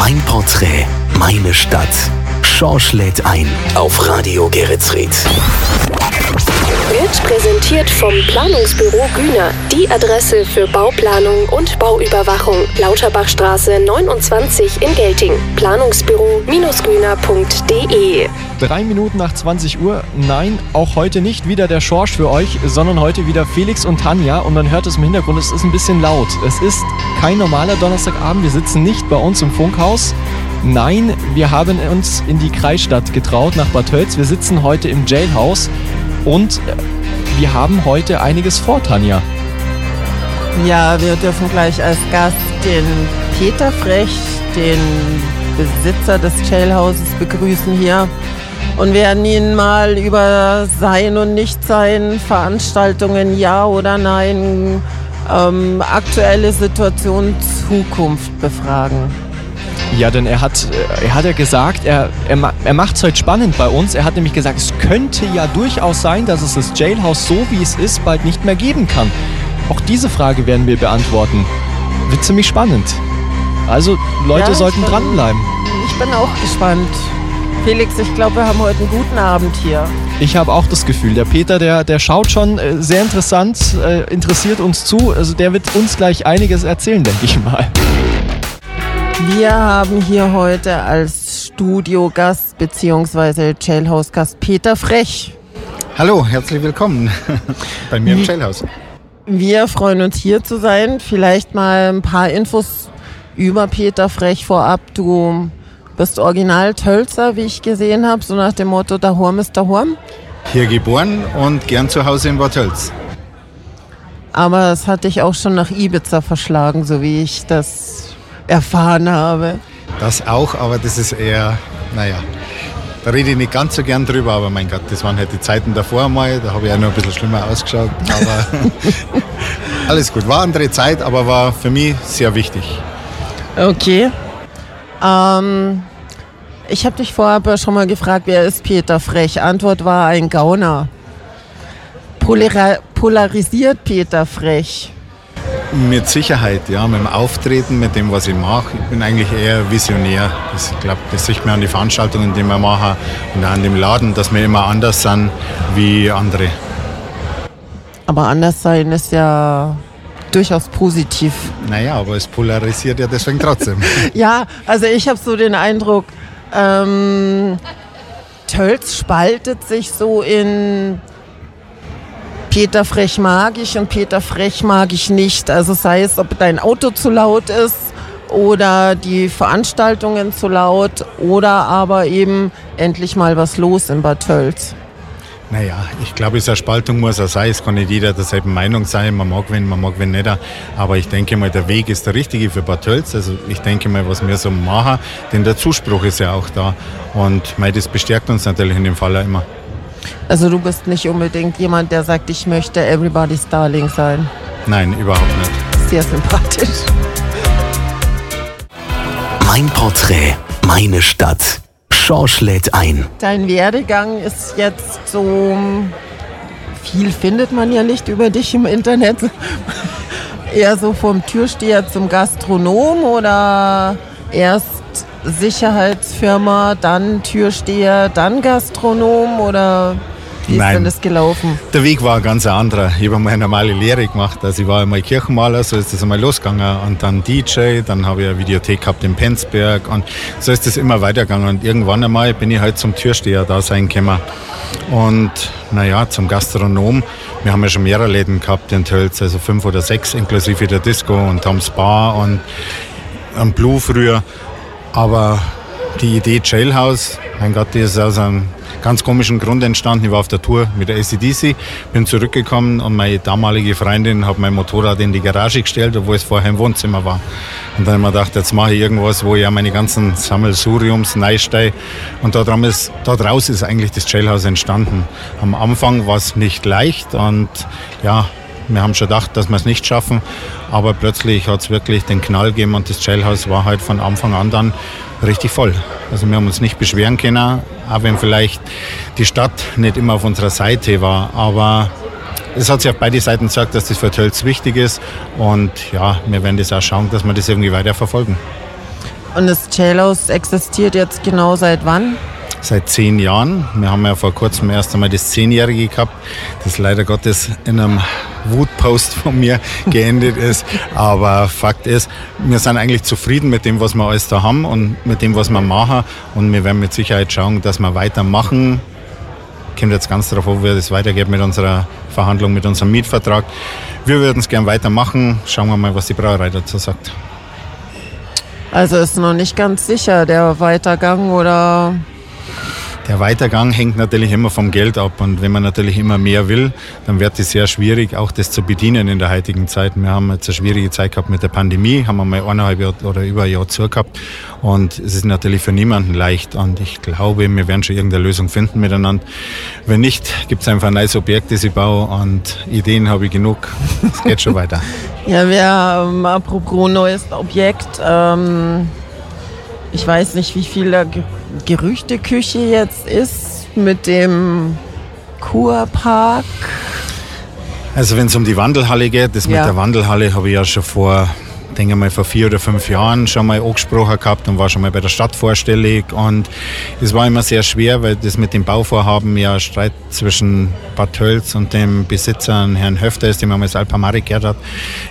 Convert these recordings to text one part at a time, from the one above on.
Mein Porträt, meine Stadt. Schorsch lädt ein auf Radio Geretsried. Wird präsentiert vom Planungsbüro Güner. Die Adresse für Bauplanung und Bauüberwachung. Lauterbachstraße 29 in Gelting. Planungsbüro-güner.de Drei Minuten nach 20 Uhr. Nein, auch heute nicht wieder der Schorsch für euch, sondern heute wieder Felix und Tanja. Und man hört es im Hintergrund, es ist ein bisschen laut. Es ist kein normaler Donnerstagabend. Wir sitzen nicht bei uns im Funkhaus. Nein, wir haben uns in die Kreisstadt getraut, nach Bad Tölz. Wir sitzen heute im Jailhouse und wir haben heute einiges vor, Tanja. Ja, wir dürfen gleich als Gast den Peter Frech, den Besitzer des Jailhouses, begrüßen hier und werden ihn mal über Sein und Nichtsein, Veranstaltungen, ja oder nein, ähm, aktuelle Situation, Zukunft befragen. Ja, denn er hat, äh, er hat ja gesagt, er, er, er macht es heute spannend bei uns. Er hat nämlich gesagt, es könnte ja durchaus sein, dass es das Jailhouse so wie es ist bald nicht mehr geben kann. Auch diese Frage werden wir beantworten. Wird ziemlich spannend. Also Leute Ja, sollten bin- dranbleiben. Ich bin auch gespannt. Felix, ich glaube, wir haben heute einen guten Abend hier. Ich habe auch das Gefühl, der Peter, der, der schaut schon äh, sehr interessant, äh, interessiert uns zu. Also der wird uns gleich einiges erzählen, denke ich mal. Wir haben hier heute als Studiogast bzw. Jailhouse-Gast Peter Frech. Hallo, herzlich willkommen bei mir im Jailhouse. Wir freuen uns hier zu sein. Vielleicht mal ein paar Infos über Peter Frech vorab. Du bist original Tölzer, wie ich gesehen habe, so nach dem Motto, der Horm ist der Horm. Hier geboren und gern zu Hause in Bad Tölz. Aber es hat dich auch schon nach Ibiza verschlagen, so wie ich das erfahren habe. Das auch, aber das ist eher, naja, da rede ich nicht ganz so gern drüber, aber mein Gott, das waren halt die Zeiten davor mal, da habe ich auch noch ein bisschen schlimmer ausgeschaut, aber alles gut. War andere Zeit, aber war für mich sehr wichtig. Okay. Ähm, ich habe dich vorher schon mal gefragt, wer ist Peter Frech? Antwort war ein Gauner. Polera polarisiert Peter Frech. Mit Sicherheit, ja, mit dem Auftreten, mit dem, was ich mache. Ich bin eigentlich eher visionär. Das, ich glaube, das sieht man an die Veranstaltungen, die wir machen und an dem Laden, dass wir immer anders sind wie andere. Aber anders sein ist ja durchaus positiv. Naja, aber es polarisiert ja deswegen trotzdem. Ja, also ich habe so den Eindruck, ähm, Tölz spaltet sich so in Peter Frech mag ich und Peter Frech mag ich nicht. Also sei es, ob dein Auto zu laut ist oder die Veranstaltungen zu laut oder aber eben endlich mal was los in Bad Tölz. naja, ich glaube, es eine Spaltung muss auch sein. Es kann nicht jeder derselben Meinung sein. Man mag wen, man mag wen nicht. Aber ich denke mal, der Weg ist der richtige für Bad Tölz. Also ich denke mal, was wir so machen, denn der Zuspruch ist ja auch da. Und mei, das bestärkt uns natürlich in dem Fall auch immer. Also du bist nicht unbedingt jemand, der sagt, ich möchte Everybody's Darling sein. Nein, überhaupt nicht. Sehr sympathisch. Mein Porträt, meine Stadt. Schorsch lädt ein. Dein Werdegang ist jetzt so. Viel findet man ja nicht über dich im Internet. Eher so vom Türsteher zum Gastronom oder erst Sicherheitsfirma, dann Türsteher, dann Gastronom oder wie ist Nein. denn das gelaufen? Der Weg war ein ganz anderer. Ich habe mal eine normale Lehre gemacht. Also ich war einmal Kirchenmaler, so ist das einmal losgegangen. Und dann DJ, dann habe ich eine Videothek gehabt in Penzberg. Und so ist das immer weitergegangen. Und irgendwann einmal bin ich halt zum Türsteher da sein gekommen. Und naja, zum Gastronom. Wir haben ja schon mehrere Läden gehabt in Tölz, also fünf oder sechs, inklusive der Disco und Tom's Bar und am Blue früher. Aber die Idee Jailhouse, mein Gott, die ist aus einem ganz komischen Grund entstanden. Ich war auf der Tour mit der ACDC, bin zurückgekommen und meine damalige Freundin hat mein Motorrad in die Garage gestellt, obwohl es vorher im Wohnzimmer war. Und dann habe ich mir gedacht, jetzt mache ich irgendwas, wo ja meine ganzen Sammelsuriums reinsteige. Und da, ist, da draus ist eigentlich das Jailhouse entstanden. Am Anfang war es nicht leicht und ja, wir haben schon gedacht, dass wir es nicht schaffen, aber plötzlich hat es wirklich den Knall gegeben und das Jailhouse war halt von Anfang an dann richtig voll. Also wir haben uns nicht beschweren können, auch wenn vielleicht die Stadt nicht immer auf unserer Seite war, aber es hat sich auf beide Seiten gesagt, dass das für Tölz wichtig ist und ja, wir werden das auch schauen, dass wir das irgendwie weiter verfolgen. Und das Jailhouse existiert jetzt genau seit wann? Seit zehn Jahren. Wir haben ja vor kurzem erst einmal das Zehnjährige gehabt, das leider Gottes in einem Wutpost von mir geendet ist. Aber Fakt ist, wir sind eigentlich zufrieden mit dem, was wir alles da haben und mit dem, was wir machen. Und wir werden mit Sicherheit schauen, dass wir weitermachen. Kommt jetzt ganz darauf an, wie das weitergeht mit unserer Verhandlung, mit unserem Mietvertrag. Wir würden es gerne weitermachen. Schauen wir mal, was die Brauerei dazu sagt. Also ist noch nicht ganz sicher der Weitergang oder der Weitergang hängt natürlich immer vom Geld ab und wenn man natürlich immer mehr will, dann wird es sehr schwierig, auch das zu bedienen in der heutigen Zeit. Wir haben jetzt eine schwierige Zeit gehabt mit der Pandemie, haben wir mal eineinhalb Jahr oder über ein Jahr zu gehabt und es ist natürlich für niemanden leicht und ich glaube, wir werden schon irgendeine Lösung finden miteinander. Wenn nicht, gibt es einfach ein neues Objekt, das ich baue und Ideen habe ich genug. Es geht schon weiter. Ja, wir, ähm, apropos neues Objekt, ähm, ich weiß nicht, wie viel da Gerüchteküche jetzt ist mit dem Kurpark. Also wenn es um die Wandelhalle geht, das ja. mit der Wandelhalle habe ich ja schon vor denke mal vor vier oder fünf Jahren schon mal angesprochen gehabt und war schon mal bei der Stadt vorstellig und es war immer sehr schwer, weil das mit dem Bauvorhaben ja Streit zwischen Bad Tölz und dem Besitzer, Herrn Höfter ist, den man als Alpamari gehört hat.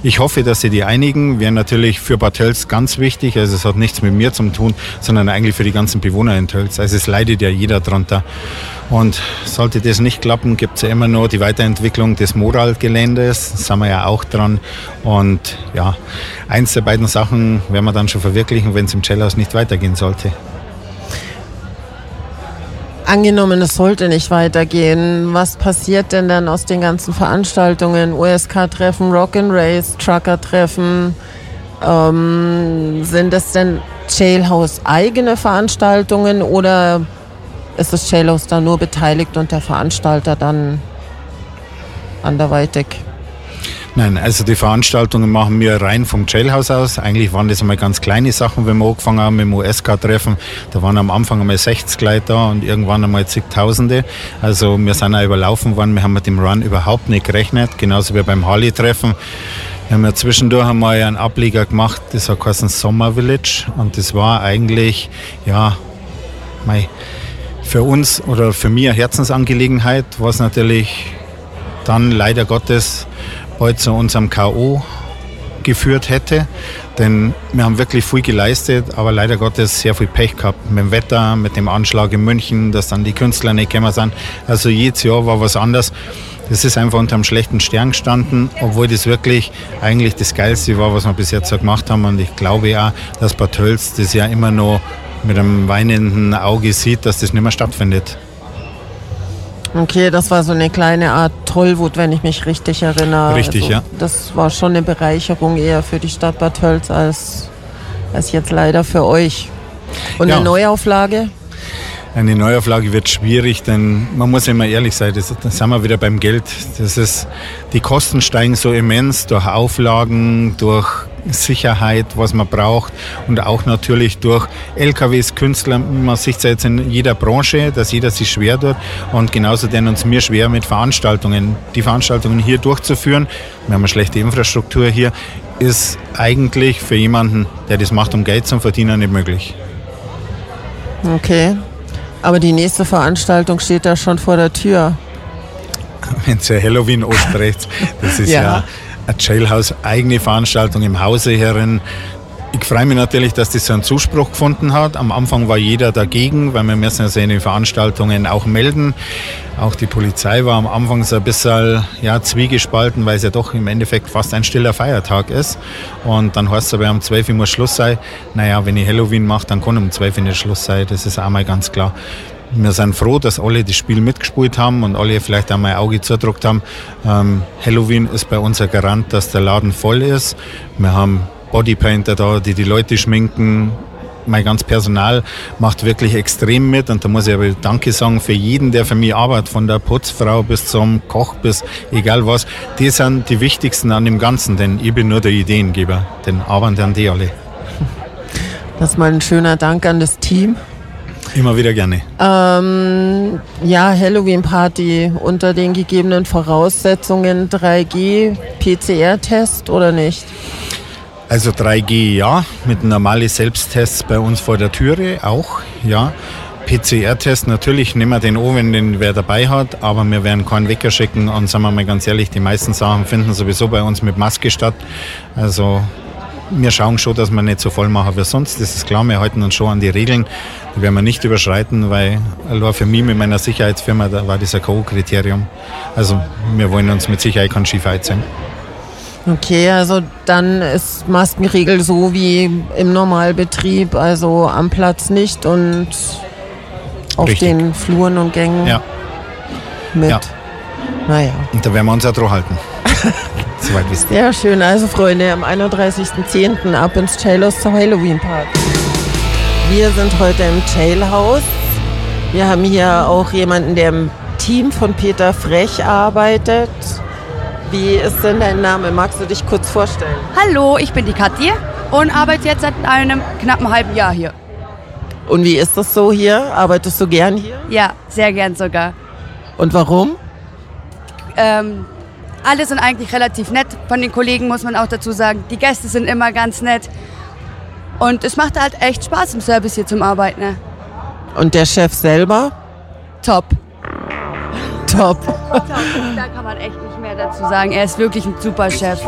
Ich hoffe, dass sie die einigen, wäre natürlich für Bad Tölz ganz wichtig, also es hat nichts mit mir zu tun, sondern eigentlich für die ganzen Bewohner in Tölz. Also es leidet ja jeder drunter. Und sollte das nicht klappen, gibt es ja immer noch die Weiterentwicklung des Moralgeländes. Da sind wir ja auch dran. Und ja, eins der beiden Sachen werden wir dann schon verwirklichen, wenn es im Cellhaus nicht weitergehen sollte. Angenommen, es sollte nicht weitergehen, was passiert denn dann aus den ganzen Veranstaltungen? USK-Treffen, Rock'n'Race, Trucker-Treffen? Ähm, sind das denn Jailhouse eigene Veranstaltungen oder ist das Jailhouse da nur beteiligt und der Veranstalter dann anderweitig? Nein, also die Veranstaltungen machen wir rein vom Jailhouse aus. Eigentlich waren das einmal ganz kleine Sachen, wenn wir angefangen haben mit dem USK-Treffen. Da waren am Anfang einmal 60 Leute da und irgendwann einmal zigtausende. Also wir sind auch überlaufen worden. Wir haben mit dem Run überhaupt nicht gerechnet. Genauso wie beim Harley-Treffen. Wir haben ja zwischendurch einmal einen Ableger gemacht, das hat geheißen Summer Village. Und das war eigentlich, ja, mein für uns oder für mich eine Herzensangelegenheit, was natürlich dann leider Gottes bald zu unserem K.O. geführt hätte. Denn wir haben wirklich viel geleistet, aber leider Gottes sehr viel Pech gehabt mit dem Wetter, mit dem Anschlag in München, dass dann die Künstler nicht gekommen sind. Also jedes Jahr war was anderes. Das ist einfach unter einem schlechten Stern gestanden, obwohl das wirklich eigentlich das Geilste war, was wir bis jetzt gemacht haben. Und ich glaube auch, dass Bad Tölz das ja immer noch mit einem weinenden Auge sieht, dass das nicht mehr stattfindet. Okay, das war so eine kleine Art Tollwut, wenn ich mich richtig erinnere. Richtig, also, ja. Das war schon eine Bereicherung eher für die Stadt Bad Tölz als, als jetzt leider für euch. Und ja. eine Neuauflage? Eine Neuauflage wird schwierig, denn man muss immer ehrlich sein, das, das sind wir wieder beim Geld. Das ist, die Kosten steigen so immens durch Auflagen, durch Sicherheit, was man braucht und auch natürlich durch LKWs, Künstler. Man sieht es jetzt in jeder Branche, dass jeder sich schwer tut und genauso denn uns mir schwer mit Veranstaltungen. Die Veranstaltungen hier durchzuführen, wir haben eine schlechte Infrastruktur hier, ist eigentlich für jemanden, der das macht, um Geld zu verdienen, nicht möglich. Okay, aber die nächste Veranstaltung steht da schon vor der Tür. Wenn Sie Halloween anspricht, das ist ja, ja eine Jailhouse eigene Veranstaltung im Hause herin. Ich freue mich natürlich, dass das so einen Zuspruch gefunden hat. Am Anfang war jeder dagegen, weil wir müssen ja seine Veranstaltungen auch melden. Auch die Polizei war am Anfang so ein bisschen ja, zwiegespalten, weil es ja doch im Endeffekt fast ein stiller Feiertag ist. Und dann heißt es aber, um 12 Uhr muss Schluss sein. Naja, wenn ich Halloween mache, dann kann um 12 Uhr nicht Schluss sein. Das ist auch mal ganz klar wir sind froh, dass alle das Spiel mitgespielt haben und alle vielleicht einmal ein Auge zudruckt haben. Ähm, Halloween ist bei uns ein Garant, dass der Laden voll ist. Wir haben Bodypainter da, die die Leute schminken. Mein ganz Personal macht wirklich extrem mit und da muss ich aber Danke sagen für jeden, der für mich arbeitet, von der Putzfrau bis zum Koch bis egal was. Die sind die wichtigsten an dem Ganzen, denn ich bin nur der Ideengeber. Den arbeiten an die alle. Das ist mal ein schöner Dank an das Team. Immer wieder gerne. Ähm, ja, Halloween-Party unter den gegebenen Voraussetzungen 3G, PCR-Test oder nicht? Also 3G ja, mit normalen Selbsttests bei uns vor der Türe auch, ja. PCR-Test natürlich nehmen wir den an, wenn den wer dabei hat, aber wir werden keinen Wecker schicken und sagen wir mal ganz ehrlich, die meisten Sachen finden sowieso bei uns mit Maske statt. Also wir schauen schon, dass wir nicht so voll machen wie sonst. Das ist klar, wir halten uns schon an die Regeln. Die werden wir nicht überschreiten, weil allein für mich mit meiner Sicherheitsfirma da war das ein K.O.-Kriterium. Also wir wollen uns mit Sicherheit kein Schiefheit sein. Okay, also dann ist Maskenregel so wie im Normalbetrieb, also am Platz nicht und auf Richtig. den Fluren und Gängen Ja, mit. Ja. Naja. und da werden wir uns auch dran halten. Soweit wisst ihr. Sehr schön. Also Freunde, am 31.10. ab ins Jailhouse zur Halloween Party. Wir sind heute im Jailhouse. Wir haben hier auch jemanden, der im Team von Peter Frech arbeitet. Wie ist denn dein Name? Magst du dich kurz vorstellen? Hallo, ich bin die Kathi und arbeite jetzt seit einem knappen halben Jahr hier. Und wie ist das so hier? Arbeitest du gern hier? Ja, sehr gern sogar. Und warum? Ähm, alle sind eigentlich relativ nett. Von den Kollegen muss man auch dazu sagen. Die Gäste sind immer ganz nett. Und es macht halt echt Spaß im Service hier zum Arbeiten. Ne? Und der Chef selber? Top. Top. Da kann man echt nicht mehr dazu sagen. Er ist wirklich ein super Chef.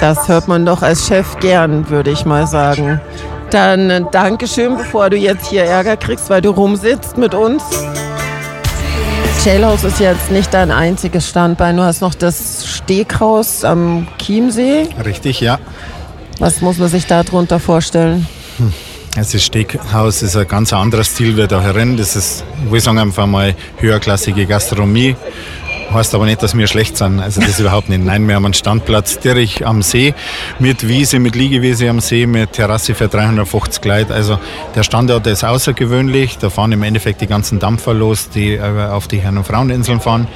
Das hört man doch als Chef gern, würde ich mal sagen. Dann äh, Dankeschön, bevor du jetzt hier Ärger kriegst, weil du rumsitzt mit uns. Jailhouse ist jetzt nicht dein einziges Standbein. Du hast noch das Steghaus am Chiemsee. Richtig, ja. Was muss man sich darunter vorstellen? Also das Steakhaus ist ein ganz anderer Stil wie da herin. Das ist, ich will sagen, einfach mal höherklassige Gastronomie. Heißt aber nicht, dass wir schlecht sind. Also das überhaupt nicht. Nein, wir haben einen Standplatz direkt am See mit Wiese, mit Liegewiese am See, mit Terrasse für 350 Leute. Also der Standort ist außergewöhnlich. Da fahren im Endeffekt die ganzen Dampfer los, die äh, auf die Herren- und Fraueninseln fahren.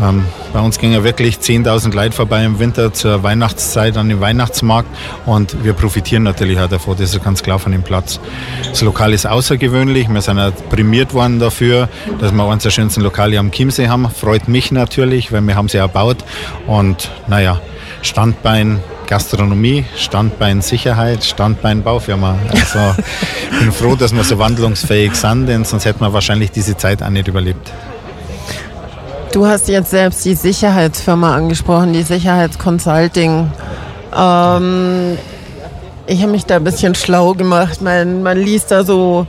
Ähm, bei uns gingen wirklich 10.000 Leute vorbei im Winter zur Weihnachtszeit an dem Weihnachtsmarkt und wir profitieren natürlich auch davon, das ist ganz klar von dem Platz. Das Lokal ist außergewöhnlich, wir sind auch prämiert worden dafür, dass wir eines der schönsten Lokale am Chiemsee haben. Freut mich natürlich, weil wir haben sie erbaut und naja, Standbein Gastronomie, Standbein Sicherheit, Standbein Baufirma. Also ich bin froh, dass wir so wandlungsfähig sind, denn sonst hätten wir wahrscheinlich diese Zeit auch nicht überlebt. Du hast jetzt selbst die Sicherheitsfirma angesprochen, die Sicherheitsconsulting. Ähm, ich habe mich da ein bisschen schlau gemacht. Man, man liest da so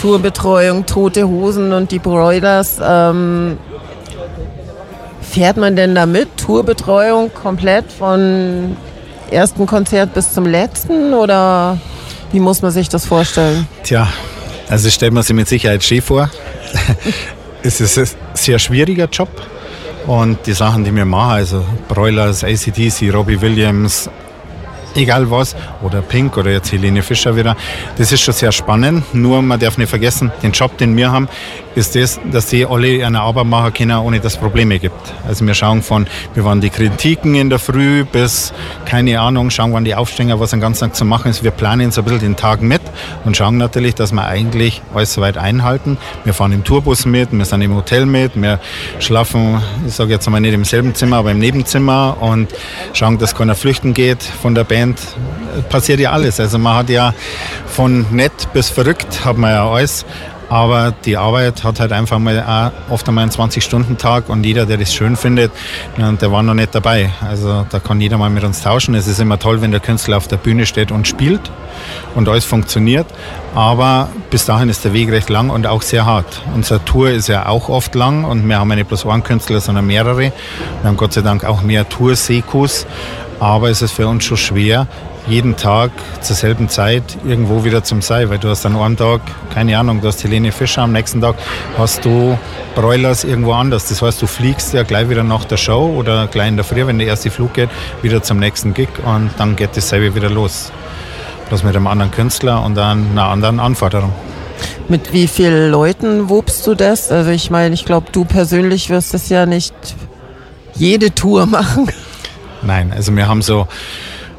Tourbetreuung, tote Hosen und die Broilers. Ähm, fährt man denn da mit? Tourbetreuung komplett von ersten Konzert bis zum letzten? Oder wie muss man sich das vorstellen? Tja, also stellt man sich mit Sicherheit schön vor. es ist ein sehr schwieriger Job. Und die Sachen, die wir machen, also Broilers, ACDC, Robbie Williams, egal was, oder Pink oder jetzt Helene Fischer wieder, das ist schon sehr spannend. Nur man darf nicht vergessen, den Job, den wir haben, ist das, dass die alle eine Arbeit machen können, ohne dass es Probleme gibt. Also wir schauen von, wir waren die Kritiken in der Früh bis, keine Ahnung, schauen wann die Aufstänge, was den ganzen Tag zu machen ist. Wir planen so ein bisschen den Tag mit und schauen natürlich, dass wir eigentlich alles soweit einhalten. Wir fahren im Tourbus mit, wir sind im Hotel mit, wir schlafen, ich sage jetzt mal nicht im selben Zimmer, aber im Nebenzimmer und schauen, dass keiner flüchten geht von der Band. Passiert ja alles. Also man hat ja von nett bis verrückt, hat man ja alles. Aber die Arbeit hat halt einfach mal oft einmal einen 20-Stunden-Tag und jeder, der das schön findet, der war noch nicht dabei. Also da kann jeder mal mit uns tauschen. Es ist immer toll, wenn der Künstler auf der Bühne steht und spielt und alles funktioniert. Aber bis dahin ist der Weg recht lang und auch sehr hart. Unsere Tour ist ja auch oft lang und wir haben ja nicht bloß einen Künstler, sondern mehrere. Wir haben Gott sei Dank auch mehr Tour-Sekus. Aber es ist für uns schon schwer, jeden Tag zur selben Zeit irgendwo wieder zum Sei, weil du hast an einem Tag, keine Ahnung, du hast Helene Fischer, am nächsten Tag hast du Broilers irgendwo anders. Das heißt, du fliegst ja gleich wieder nach der Show oder gleich in der Früh, wenn der erste Flug geht, wieder zum nächsten Gig und dann geht dasselbe wieder los. Bloß mit einem anderen Künstler und dann einer anderen Anforderung. Mit wie vielen Leuten wobst du das? Also ich meine, ich glaube, du persönlich wirst es ja nicht jede Tour machen. Nein, also wir haben so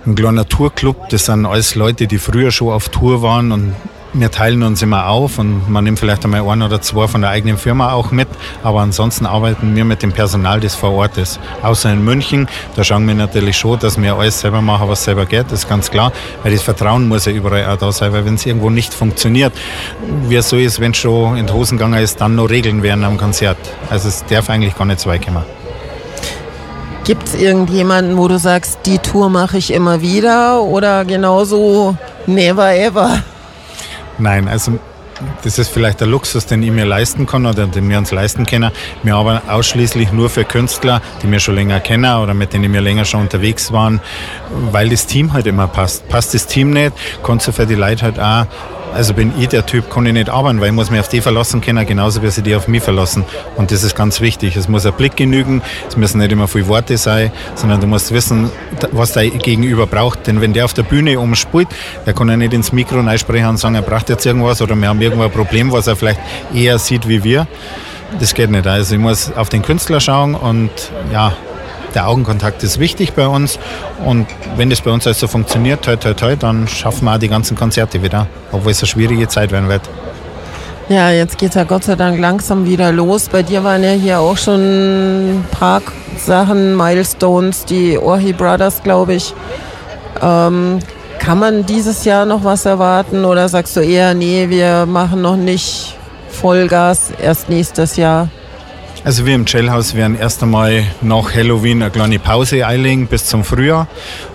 ein kleiner Tourclub, das sind alles Leute, die früher schon auf Tour waren und wir teilen uns immer auf und man nimmt vielleicht einmal ein oder zwei von der eigenen Firma auch mit, aber ansonsten arbeiten wir mit dem Personal, das vor Ort ist. Außer in München, da schauen wir natürlich schon, dass wir alles selber machen, was selber geht, ist ganz klar, weil das Vertrauen muss ja überall auch da sein, weil wenn es irgendwo nicht funktioniert, wie es so ist, wenn es schon in die Hosen gegangen ist, dann noch Regeln werden am Konzert. Also es darf eigentlich gar nicht zwei kommen. Gibt es irgendjemanden, wo du sagst, die Tour mache ich immer wieder oder genauso never ever? Nein, also das ist vielleicht der Luxus, den ich mir leisten kann oder den wir uns leisten können. Wir arbeiten ausschließlich nur für Künstler, die wir schon länger kennen oder mit denen wir länger schon unterwegs waren, weil das Team halt immer passt. Passt das Team nicht, kannst du für die Leute halt auch also bin ich der Typ, kann ich nicht arbeiten, weil ich muss mich auf die verlassen können, genauso wie sie die auf mich verlassen. Und das ist ganz wichtig. Es muss ein Blick genügen, es müssen nicht immer viele Worte sein, sondern du musst wissen, was dein Gegenüber braucht. Denn wenn der auf der Bühne umspielt, der kann ja nicht ins Mikro reinsprechen und sagen, er braucht jetzt irgendwas oder wir haben irgendwo ein Problem, was er vielleicht eher sieht wie wir. Das geht nicht. Also ich muss auf den Künstler schauen und ja, der Augenkontakt ist wichtig bei uns und wenn das bei uns also funktioniert, toi, toi, toi, dann schaffen wir auch die ganzen Konzerte wieder, obwohl es eine schwierige Zeit werden wird. Ja, jetzt geht es ja Gott sei Dank langsam wieder los. Bei dir waren ja hier auch schon ein paar Sachen, Milestones, die Orhi Brothers, glaube ich. Ähm, kann man dieses Jahr noch was erwarten oder sagst du eher, nee, wir machen noch nicht Vollgas, erst nächstes Jahr? Also wir im Jailhouse werden erst einmal nach Halloween eine kleine Pause einlegen bis zum Frühjahr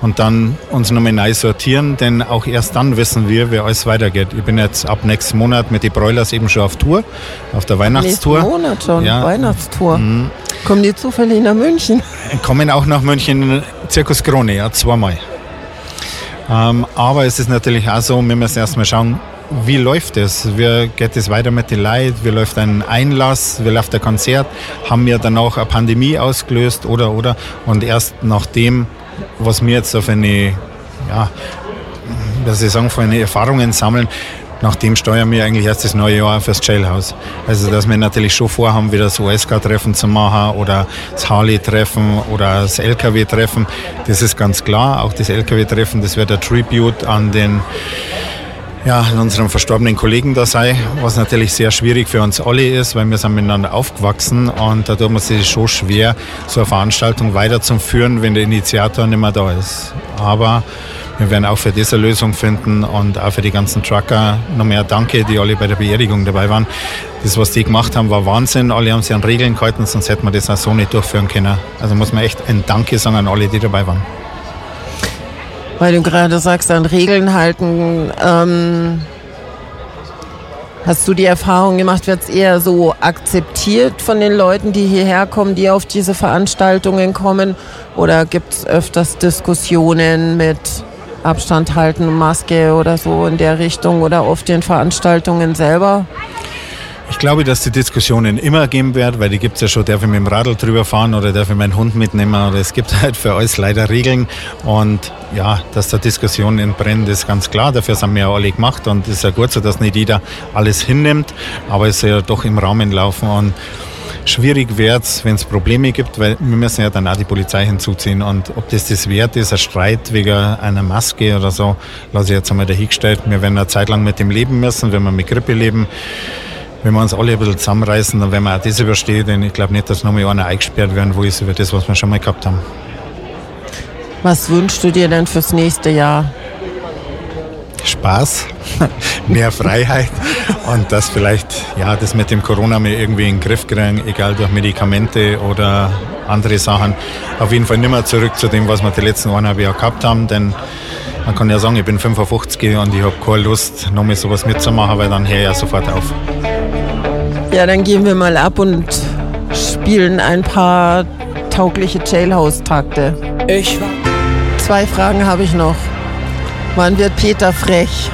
und dann uns nochmal neu sortieren, denn auch erst dann wissen wir, wie alles weitergeht. Ich bin jetzt ab nächsten Monat mit den Broilers eben schon auf Tour, auf der Weihnachtstour. Nächsten Monat schon, ja. Weihnachtstour. Mhm. Kommen die zufällig nach München? Kommen auch nach München, Zirkus Krone, ja, zweimal. Ähm, aber es ist natürlich auch so, wir müssen erstmal schauen, wie läuft es? Wie geht es weiter mit den Leuten? Wie läuft ein Einlass? Wie läuft der Konzert? Haben wir danach eine Pandemie ausgelöst oder oder? Und erst nachdem, was wir jetzt auf eine, ja, was ich sagen, eine Erfahrungen sammeln, nachdem steuern wir eigentlich erst das neue Jahr fürs Jailhouse. Also, dass wir natürlich schon vorhaben, wieder das OSK-Treffen zu machen oder das Harley-Treffen oder das LKW-Treffen. Das ist ganz klar. Auch das LKW-Treffen, das wird ein Tribute an den ja, unseren verstorbenen Kollegen da sei, was natürlich sehr schwierig für uns alle ist, weil wir sind miteinander aufgewachsen und da tut man sich schon schwer, so eine Veranstaltung weiterzuführen, wenn der Initiator nicht mehr da ist. Aber wir werden auch für diese Lösung finden und auch für die ganzen Trucker noch mehr Danke, die alle bei der Beerdigung dabei waren. Das, was die gemacht haben, war Wahnsinn. Alle haben sich an Regeln gehalten, sonst hätten wir das auch so nicht durchführen können. Also muss man echt ein Danke sagen an alle, die dabei waren weil du gerade sagst, an Regeln halten. Ähm, hast du die Erfahrung gemacht, wird es eher so akzeptiert von den Leuten, die hierher kommen, die auf diese Veranstaltungen kommen? Oder gibt es öfters Diskussionen mit Abstand halten, Maske oder so in der Richtung oder auf den Veranstaltungen selber? Ich glaube, dass die Diskussionen immer geben wird, weil die gibt es ja schon, darf ich mit dem Radl drüber fahren oder darf ich meinen Hund mitnehmen? Oder es gibt halt für alles leider Regeln. Und ja, dass da Diskussionen entbrennen, ist ganz klar, dafür sind wir ja alle gemacht und es ist ja gut so, dass nicht jeder alles hinnimmt, aber es soll ja doch im Rahmen laufen. Und Schwierig wird es, wenn es Probleme gibt, weil wir müssen ja dann auch die Polizei hinzuziehen. Und ob das das wert ist, ein Streit wegen einer Maske oder so, lasse ich jetzt einmal dahingestellt. Wir werden eine Zeit lang mit dem leben müssen, wenn wir mit Grippe leben wenn wir uns alle ein bisschen zusammenreißen, dann werden wir auch das überstehen. Denn ich glaube nicht, dass nochmal einer eingesperrt werden wo ist über das, was wir schon mal gehabt haben. Was wünschst du dir denn fürs nächste Jahr? Spaß, mehr Freiheit und dass vielleicht ja, das mit dem Corona mal irgendwie in den Griff kriegen, egal durch Medikamente oder andere Sachen. Auf jeden Fall nicht mehr zurück zu dem, was wir die letzten eineinhalb Jahre gehabt haben, denn man kann ja sagen, ich bin 55 und ich habe keine Lust, nochmal sowas mitzumachen, weil dann höre ich ja sofort auf. Ja, dann gehen wir mal ab und spielen ein paar taugliche Jailhouse-Takte. Ich Zwei Fragen habe ich noch. Wann wird Peter frech?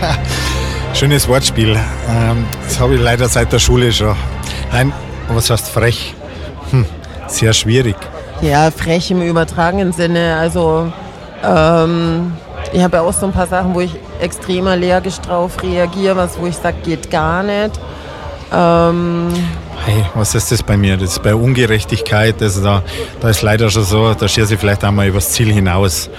Schönes Wortspiel. Ähm, das habe ich leider seit der Schule schon. Nein, was heißt frech? Hm, sehr schwierig. Ja, frech im übertragenen Sinne. Also ähm, ich habe ja auch so ein paar Sachen, wo ich extrem allergisch drauf reagiere, was wo ich sage, geht gar nicht. Ähm hey, was ist das bei mir? Das ist bei Ungerechtigkeit, also da, da ist leider schon so, da schieße ich vielleicht einmal übers Ziel hinaus.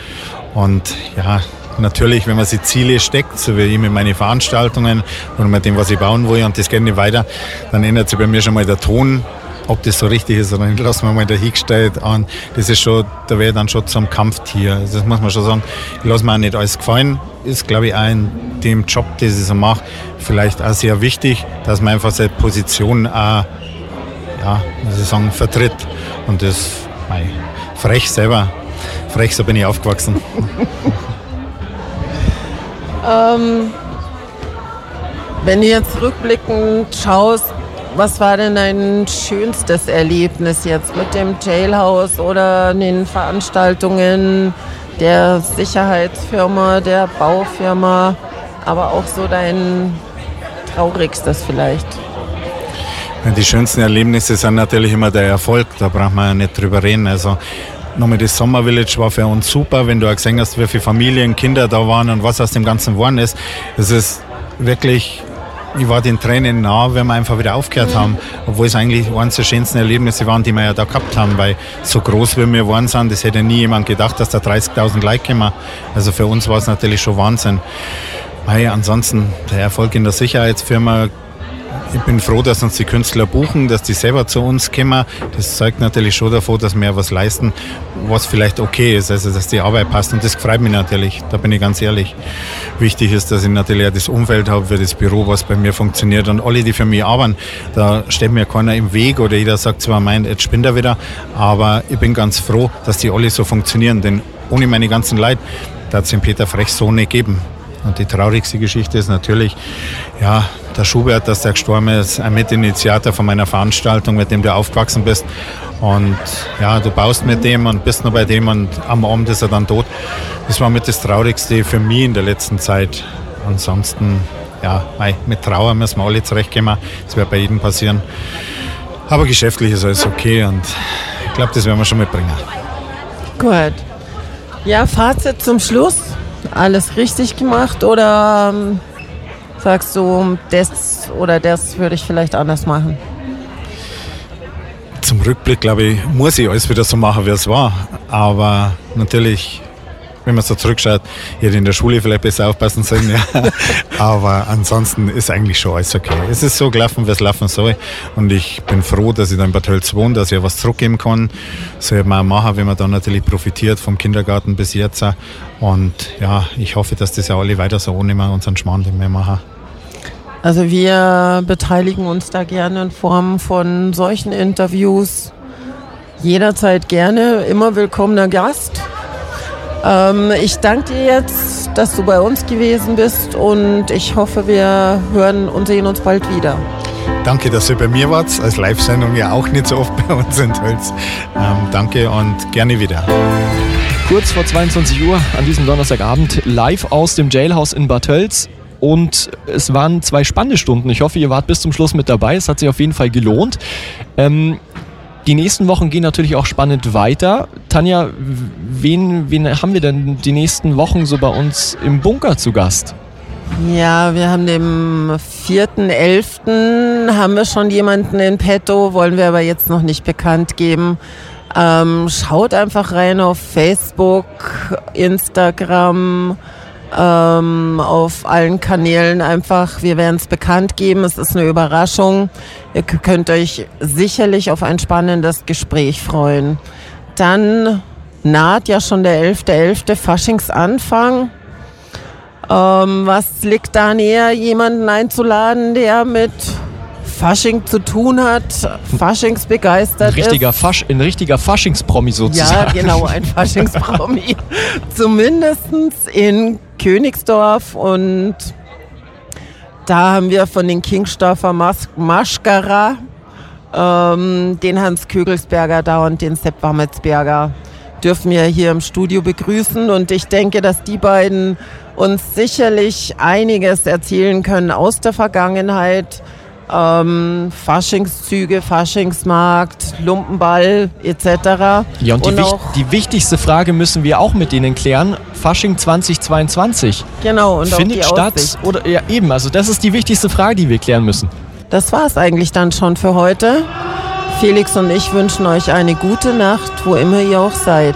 Und ja, natürlich, wenn man sich Ziele steckt, so wie ich mit meinen Veranstaltungen oder mit dem, was ich bauen will und das geht nicht weiter, dann ändert sich bei mir schon mal der Ton ob das so richtig ist oder nicht, lassen wir mal dahingestellt an. Das ist schon, da wäre dann schon zum Kampftier. Also das muss man schon sagen. Ich lasse mir auch nicht alles gefallen. Ist, glaube ich, auch in dem Job, den ich so mache, vielleicht auch sehr wichtig, dass man einfach seine Position auch, ja, muss ich sagen, vertritt. Und das, mei, frech selber. Frech, so bin ich aufgewachsen. ähm, wenn du jetzt rückblickend schaust, was war denn dein schönstes Erlebnis jetzt mit dem Jailhouse oder den Veranstaltungen der Sicherheitsfirma, der Baufirma, aber auch so dein traurigstes vielleicht? Die schönsten Erlebnisse sind natürlich immer der Erfolg, da braucht man ja nicht drüber reden. Also nochmal das Summer Village war für uns super, wenn du auch gesehen hast, wie viele Familien, Kinder da waren und was aus dem Ganzen geworden ist. Es ist wirklich ich war den Tränen nah, wenn wir einfach wieder aufgehört haben, obwohl es eigentlich eines der schönsten Erlebnisse waren, die wir ja da gehabt haben, weil so groß wie wir waren sind, das hätte nie jemand gedacht, dass da 30.000 Like kommen. Also für uns war es natürlich schon Wahnsinn. Hey, ansonsten der Erfolg in der Sicherheitsfirma ich bin froh, dass uns die Künstler buchen, dass die selber zu uns kommen. Das zeugt natürlich schon davon, dass wir was leisten, was vielleicht okay ist, also dass die Arbeit passt. Und das freut mich natürlich, da bin ich ganz ehrlich. Wichtig ist, dass ich natürlich auch das Umfeld habe für das Büro, was bei mir funktioniert. Und alle, die für mich arbeiten, da steht mir keiner im Weg oder jeder sagt zwar, meint, jetzt spinnt er wieder, aber ich bin ganz froh, dass die alle so funktionieren, denn ohne meine ganzen Leute, da hat es den Peter Frech so nicht geben. Und die traurigste Geschichte ist natürlich, ja, der Schubert, dass der gestorben ist, ein Mitinitiator von meiner Veranstaltung, mit dem du aufgewachsen bist. Und ja, du baust mit dem und bist noch bei dem und am Abend ist er dann tot. Das war mit das Traurigste für mich in der letzten Zeit. Ansonsten, ja, mit Trauer müssen wir alle zurechtkommen. Das wird bei jedem passieren. Aber geschäftlich ist alles okay und ich glaube, das werden wir schon mitbringen. Gut. Ja, Fazit zum Schluss alles richtig gemacht oder ähm, sagst du, das oder das würde ich vielleicht anders machen? Zum Rückblick, glaube ich, muss ich alles wieder so machen, wie es war. Aber natürlich wenn man so zurückschaut, hätte in der Schule vielleicht besser aufpassen sollen. Ja. Aber ansonsten ist eigentlich schon alles okay. Es ist so gelaufen, wie es laufen soll. Und ich bin froh, dass ich da in Bad Hölz wohne, dass ich was zurückgeben kann. Das soll man auch machen, wenn man dann natürlich profitiert vom Kindergarten bis jetzt. Und ja, ich hoffe, dass das ja alle weiter so ohne unseren Schmarrn mehr machen. Also wir beteiligen uns da gerne in Form von solchen Interviews. Jederzeit gerne, immer willkommener Gast. Ähm, ich danke dir jetzt, dass du bei uns gewesen bist und ich hoffe, wir hören und sehen uns bald wieder. Danke, dass ihr bei mir wart. Als Live-Sendung ja auch nicht so oft bei uns in Tölz. Ähm, danke und gerne wieder. Kurz vor 22 Uhr an diesem Donnerstagabend live aus dem Jailhouse in Bad Tölz. Und es waren zwei spannende Stunden. Ich hoffe, ihr wart bis zum Schluss mit dabei. Es hat sich auf jeden Fall gelohnt. Ähm, die nächsten Wochen gehen natürlich auch spannend weiter. Tanja, wen, wen haben wir denn die nächsten Wochen so bei uns im Bunker zu Gast? Ja, wir haben dem 4.11. haben wir schon jemanden in petto, wollen wir aber jetzt noch nicht bekannt geben. Ähm, schaut einfach rein auf Facebook, Instagram, ähm, auf allen Kanälen einfach. Wir werden es bekannt geben. Es ist eine Überraschung. Ihr könnt euch sicherlich auf ein spannendes Gespräch freuen. Dann naht ja schon der 11.11. .11. Faschingsanfang. Ähm, was liegt da näher, jemanden einzuladen, der mit Fasching zu tun hat, Faschingsbegeistert ein richtiger ist. Fasch, ein richtiger Faschingspromi sozusagen. Ja, genau, ein Faschingspromi. Zumindest in Königsdorf und da haben wir von den Kingsdorfer Mas Maschkara ähm, den Hans Kögelsberger da und den Sepp Wammetsberger dürfen wir hier im Studio begrüßen und ich denke, dass die beiden uns sicherlich einiges erzählen können aus der Vergangenheit ähm, Faschingszüge, Faschingsmarkt, Lumpenball etc. Ja, und, und die, die, wichtigste Frage müssen wir auch mit denen klären. Fasching 2022. Genau. Und Findet statt Aussicht. oder ja eben, also das ist die wichtigste Frage, die wir klären müssen. Das war es eigentlich dann schon für heute. Felix und ich wünschen euch eine gute Nacht, wo immer ihr auch seid.